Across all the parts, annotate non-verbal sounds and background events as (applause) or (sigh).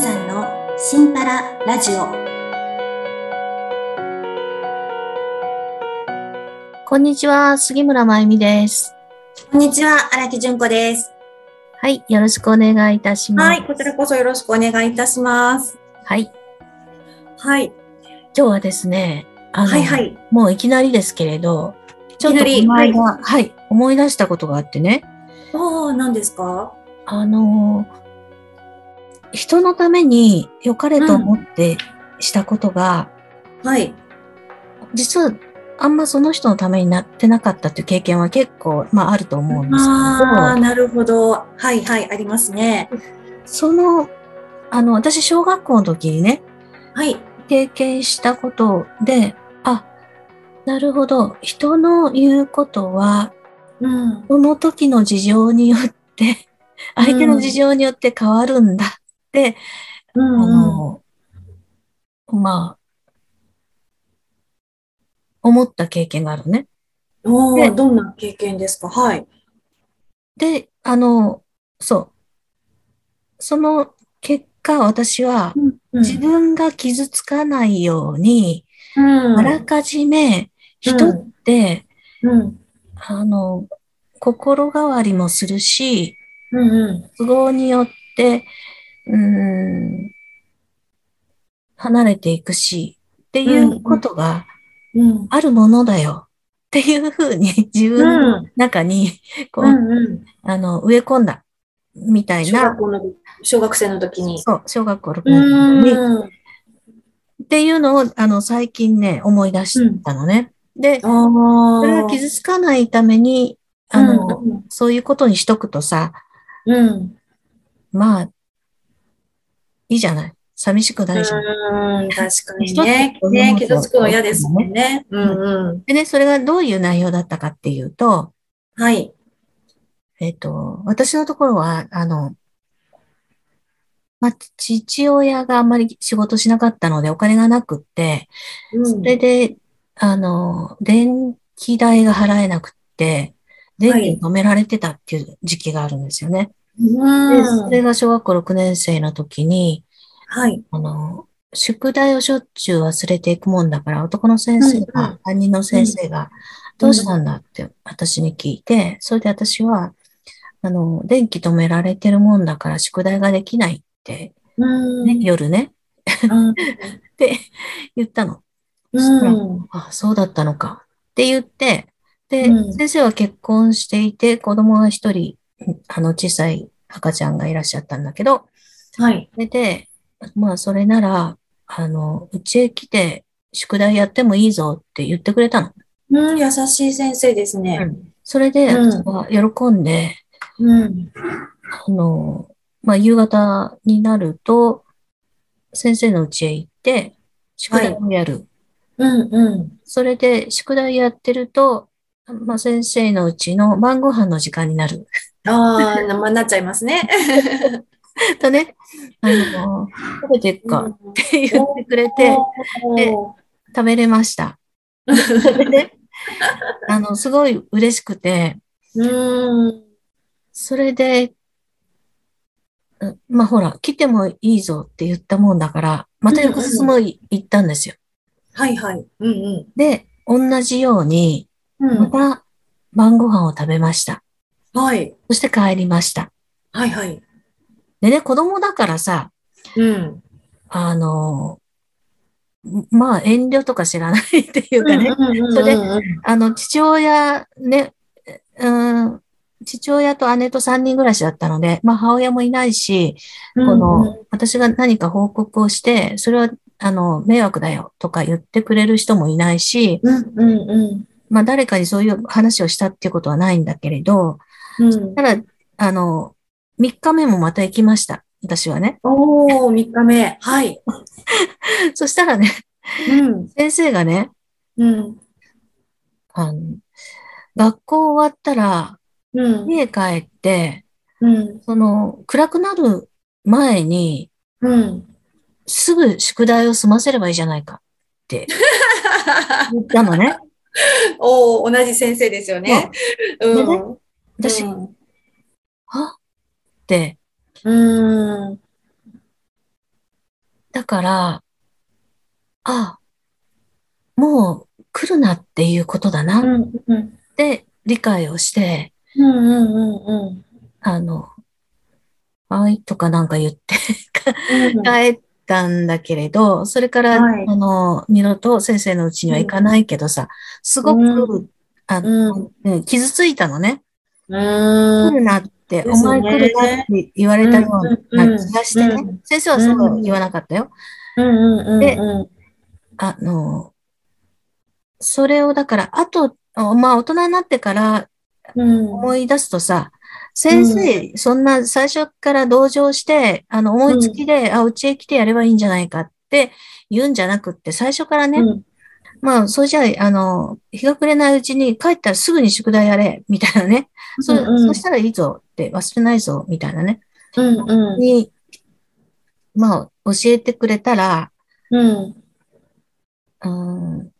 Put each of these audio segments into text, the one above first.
さんのシンパララジオ。こんにちは、杉村真由美です。こんにちは荒木純子です。はい、よろしくお願いいたします。はいこちらこそよろしくお願いいたします。はい、はい。今日はですね、あの、はいはい。もういきなりですけれど、ちょっといきなり？この間はい、思い出したことがあってね、おー何ですか？あの、人のために良かれと思ってしたことが、はい。実はあんまその人のためになってなかったっていう経験は結構、まああると思うんですああけど、なるほど。はいはいありますね。その、あの、私小学校の時にね、はい。経験したことで、あ、なるほど。人の言うことは、うん。その時の事情によって、相手の事情によって変わるんだうんあの、まあ、思った経験があるのね。でおーどんな経験ですか？はい。で、あの、そう。その結果、私は自分が傷つかないように、うん。あらかじめ人って、うん。あの、心変わりもするし、うんうん。都合によって、うーん、離れていくし、っていうことがうん。あるものだよ。っていうふうに (laughs) 自分の中に、こう、うんうん。あの、植え込んだ、みたいな。小学、校の小学生の時に。そう、小学校6う年生に、ん。っていうのを、あの、最近ね、思い出したのね。で、ああそれが傷つかないために、あの、うん。そういうことにしとくとさ、うん。まあ、いいじゃない。寂しくないじゃん。うん、確かに人ね。ね、傷つくの嫌ですもんね。ううんうん。でね、それがどういう内容だったかっていうと、はい。えっ、と、私のところは、あの、まあ、父親があんまり仕事しなかったのでお金がなくって、うんそれで、あの、電気代が払えなくって、電気止められてたっていう時期があるんですよね。で、それうん。が小学校6年生の時に、はい。あの、宿題をしょっちゅう忘れていくもんだから、男の先生が、担任の先生が、どうしたんだって私に聞いて、それで私は、あの、電気止められてるもんだから宿題ができないって、うん。ね、夜ね、うん (laughs) って言ったの。うん。あ、そうだったのか。って言って、で、うん先生は結婚していて、子供が一人、あの、小さい赤ちゃんがいらっしゃったんだけど、はい。それで、まあ、それなら、あの、うちへ来て、宿題やってもいいぞって言ってくれたの。うん、優しい先生ですね。それで、うん喜んで、うん。あの、まあ、夕方になると、先生の家へ行って、宿題をやる。うん。うん。それで、宿題やってると、まあ、先生のうちの晩ご飯の時間になる。ああ、生になっちゃいますね。とね、あの、食べてっかって言ってくれて、で食べれました。それで、あの、すごい嬉しくて、うん。それで、うんまあほら、来てもいいぞって言ったもんだから、また翌日もい行ったんですよ。はいはい。うんで、同じように、うん。うん。また晩ご飯を食べました。はい。そして帰りました。はいはい。でね、子供だからさ、うん。あの、まあ遠慮とか知らないっていうかね、うんそれあの、父親ね、うん、父親と姉と三人暮らしだったので、まあ母親もいないし、うんこの、私が何か報告をして、それは、あの、迷惑だよとか言ってくれる人もいないし、うんうんうんまあ誰かにそういう話をしたっていうことはないんだけれど、うん。ただ、あの、3日目もまた行きました。私はね。おー、3日目。はい。(laughs) そしたらね、うん。先生がね、うん。あの、学校終わったらうん。家帰って、うん。その、暗くなる前に、うん。すぐ宿題を済ませればいいじゃないかって言ったのね。(laughs) (laughs) おー、同じ先生ですよね。うん。私、うんはって、うん。だから、あ、もう来るなっていうことだうなっ。て理解をして、うん。うん。うん。あの、はいとかなんか言ってうん。(laughs) 帰ったんだけれど、それから、はいあの、二度と先生のうちには行かないけどさ、すごうく、あうん。うん傷ついたのね。う来ん。るなって、お前来るなって言われたような気がしてねうんうん。先生はそうは言わなかったよ。うん。うん。でうん。あの、それをだから、あと、まあ大人になってからうん。思い出すとさ、先生、そんな最初から同情して、あの、思いつきで、あ、うちへ来てやればいいんじゃないかって言うんじゃなくって、最初からね、うん。まあ、そうじゃあ、あの、日が暮れないうちに帰ったらすぐに宿題やれ、みたいなね。そうんうんそうしたらいいぞって、忘れないぞ、みたいなね。うん。うん。に、まあ、教えてくれたら、うん。うーん、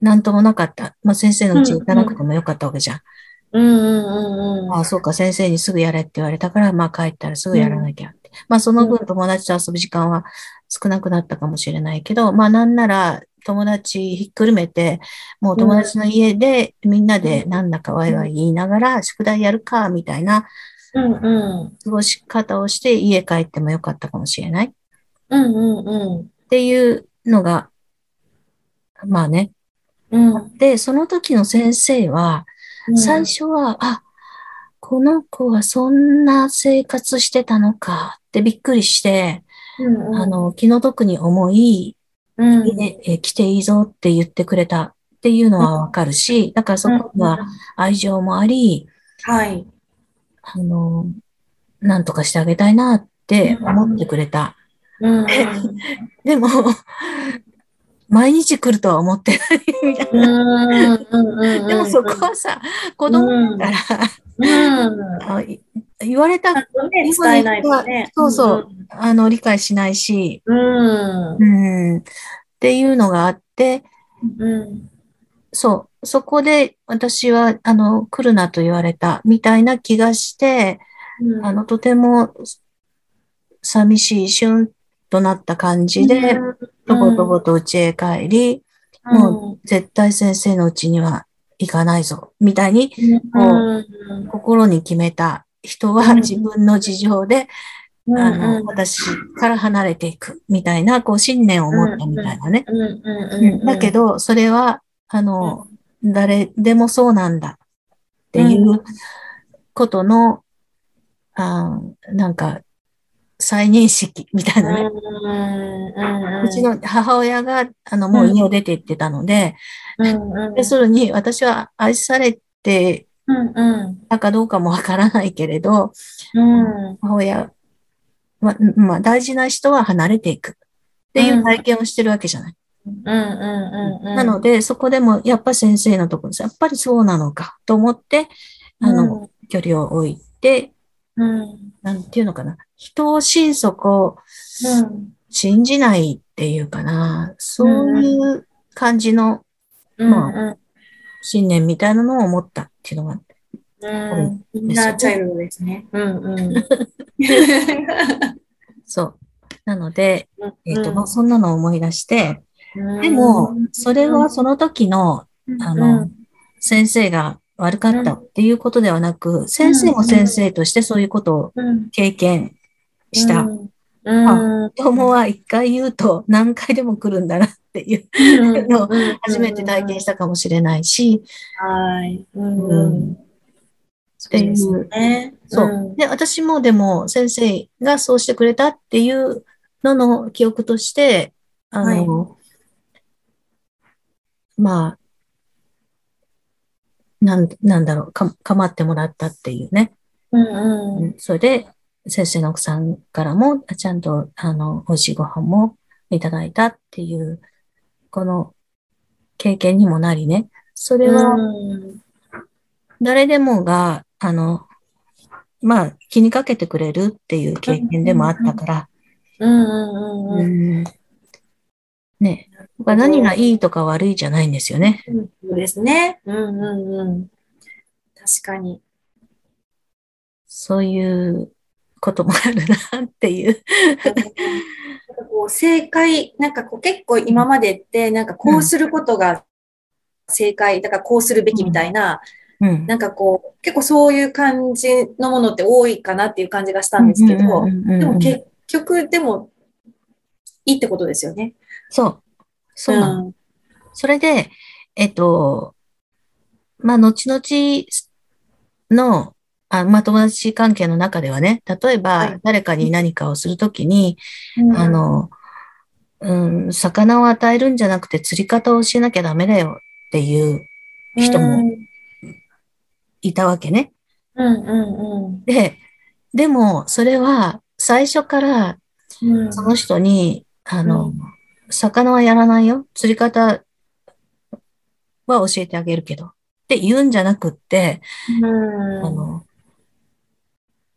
なんともなかった。まあ、先生のうちに行かなくてもよかったわけじゃん。うん。うん。うん。ああ、そうか、先生にすぐやれって言われたから、まあ、帰ったらすぐやらなきゃって。まあ、その分友達と遊ぶ時間は少なくなったかもしれないけど、まあ、なんなら友達ひっくるめて、もう友達の家でみんなでなんだかワイワイ言いながら、宿題やるか、みたいなうん。うん。過ごし方をして家帰ってもよかったかもしれないっうん。うん。うん。ていうのが、まあね。うん。で、その時の先生は、最初は、あ、この子はそんな生活してたのかってびっくりして、うん。あ、の、気の毒に思い、うん。でえ来ていいぞって言ってくれたっていうのはわかるし、だからそこには愛情もあり、はい。あの、なんとかしてあげたいなって思ってくれた。うん。(laughs) でも、毎日来るとは思ってないみたいな。うん。でもそこはさ、子供だから、うん。言われた、ね、伝えないとね。そうそう。あの、理解しないし、うん。うん、っていうのがあって、うん。そう、そこで私は、あの、来るなと言われたみたいな気がして、うん。あの、とても寂しい、シュンとなった感じで、とぼとぼと家へ帰り、もう絶対先生の家には行かないぞ、みたいにうん。心に決めた人は自分の事情で、あの、私から離れていく、みたいな、こう、信念を持ったみたいなね。うん。うん。うん。だけど、それは、あの、誰でもそうなんだっていうことの、あーなんか、再認識みたいなね。うちの母親が、あの、もう家を出て行ってたので、うん。要するに私は愛されて。たかどうかもわからないけれど、うん。母親、ま、まあ、大事な人は離れていくっていう体験をしてるわけじゃない。なので、そこでもやっぱ先生のところです。やっぱりそうなのかと思って、あの、距離を置いて、うん。なんていうのかな。人を心底うん。信じないっていうかな。そういう感じのうん。信念みたいなのを持ったっていうのが。うん。インナーチャイルドですね。うん。うん。そう。なので、えっ、と、うんまあそんなのを思い出して、でも、それはその時の、あの、先生が悪かったっていうことではなく、先生も先生としてそういうことをうん、経験した。うん。うん。子供は一回言うと何回でも来るんだなっていうのを初めて体験したかもしれないし、はい。う。うんんっていうね。そう。で、私もでも先生がそうしてくれたっていうのの記憶として、あの、まあ、なん、なんだろう、か、構ってもらったっていうね。うん。うん。うんそれで、先生の奥さんからも、ちゃんと、あの、美味しいご飯もいただいたっていう、この経験にもなりね。それは、うん誰でもが、あの、まあ、気にかけてくれるっていう経験でもあったから、うんうんうんうん。ね。まあ何がいいとか悪いじゃないんですよね。そうですね。うんうんうん。確かに。そういうこともあるなっていう。かこう正解、なんかこう結構今までって、なんかこうすることが正解、だからこうするべきみたいな、うん。なんかこう、結構そういう感じのものって多いかなっていう感じがしたんですけど、うんうんうんうんでも結局、でも、いいってことですよね。そう。そうなの。ん。それで、えっと、まあ、後々の、あまあ、友達関係の中ではね、例えばはい誰かに何かをするときに、うんあ、の、うん、魚を与えるんじゃなくて釣り方をしなきゃダメだよっていう人もいたわけね。うんうんで、でも、それは最初からうん。うんその人に、あの、うん魚はやらないよ。釣り方は教えてあげるけど。って言うんじゃなくって、うんあの、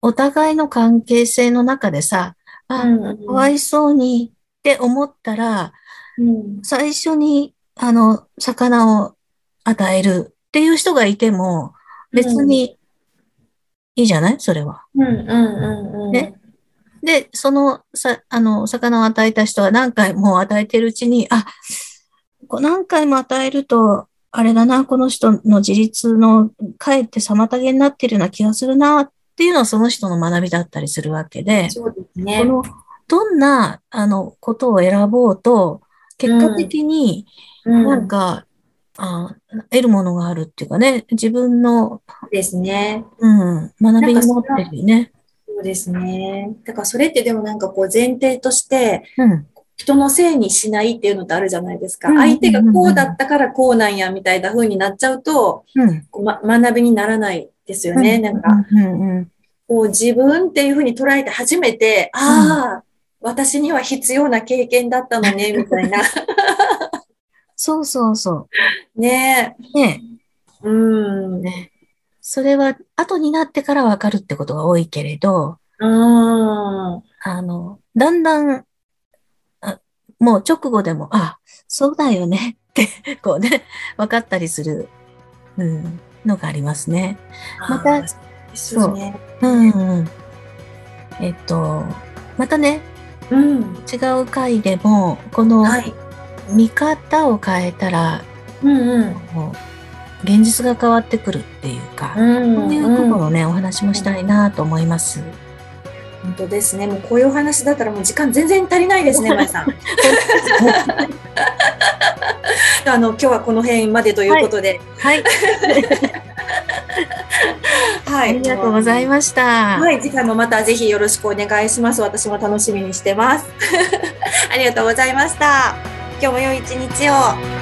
お互いの関係性の中でさ、あ、うんかわいそうにって思ったら、うん最初に、あの、魚を与えるっていう人がいても、別にいいじゃない？それは。うんうんうんうん。ね？で、その、さ、あの、魚を与えた人は何回も与えてるうちに、あ、こう何回も与えると、あれだな、この人の自立の、かえって妨げになってるような気がするな、っていうのはその人の学びだったりするわけで、そうですこね。の、どんな、あの、ことを選ぼうと、結果的になんか、あ得るものがあるっていうかね、自分の、ですね。うん、学びになってるよね。そうですね。だからそれってでもなんかこう前提として、うん。人のせいにしないっていうのってあるじゃないですか。うん相手がこうだったからこうなんやみたいな風になっちゃうと、うん。こうま、学びにならないですよね。なんか、うんうんうん。こう自分っていう風に捉えて初めて、ああ、私には必要な経験だったのね、みたいな。(laughs) そうそうそねう。(laughs) ねえ。うん。ねそれは後になってからわかるってことが多いけれど、うん。あの、だんだん、あもう直後でも、あ、そうだよね (laughs) って、こうね、分かったりする、うん、のがありますね。またあーですよね。うん、うん。えっと、またね、うん。違う回でも、このはい。見方を変えたら、うんうん。現実が変わってくるっていうか、うんそういうところをね、お話もしたいなと思います。本当ですね。もうこういうお話だったらもう時間全然足りないですね、まいさん。(laughs) あの、今日はこの辺までということで。はい、は (laughs) ありがとうございました。はい、次回もまたぜひよろしくお願いします。私も楽しみにしてます。(laughs) ありがとうございました。今日も良い一日を。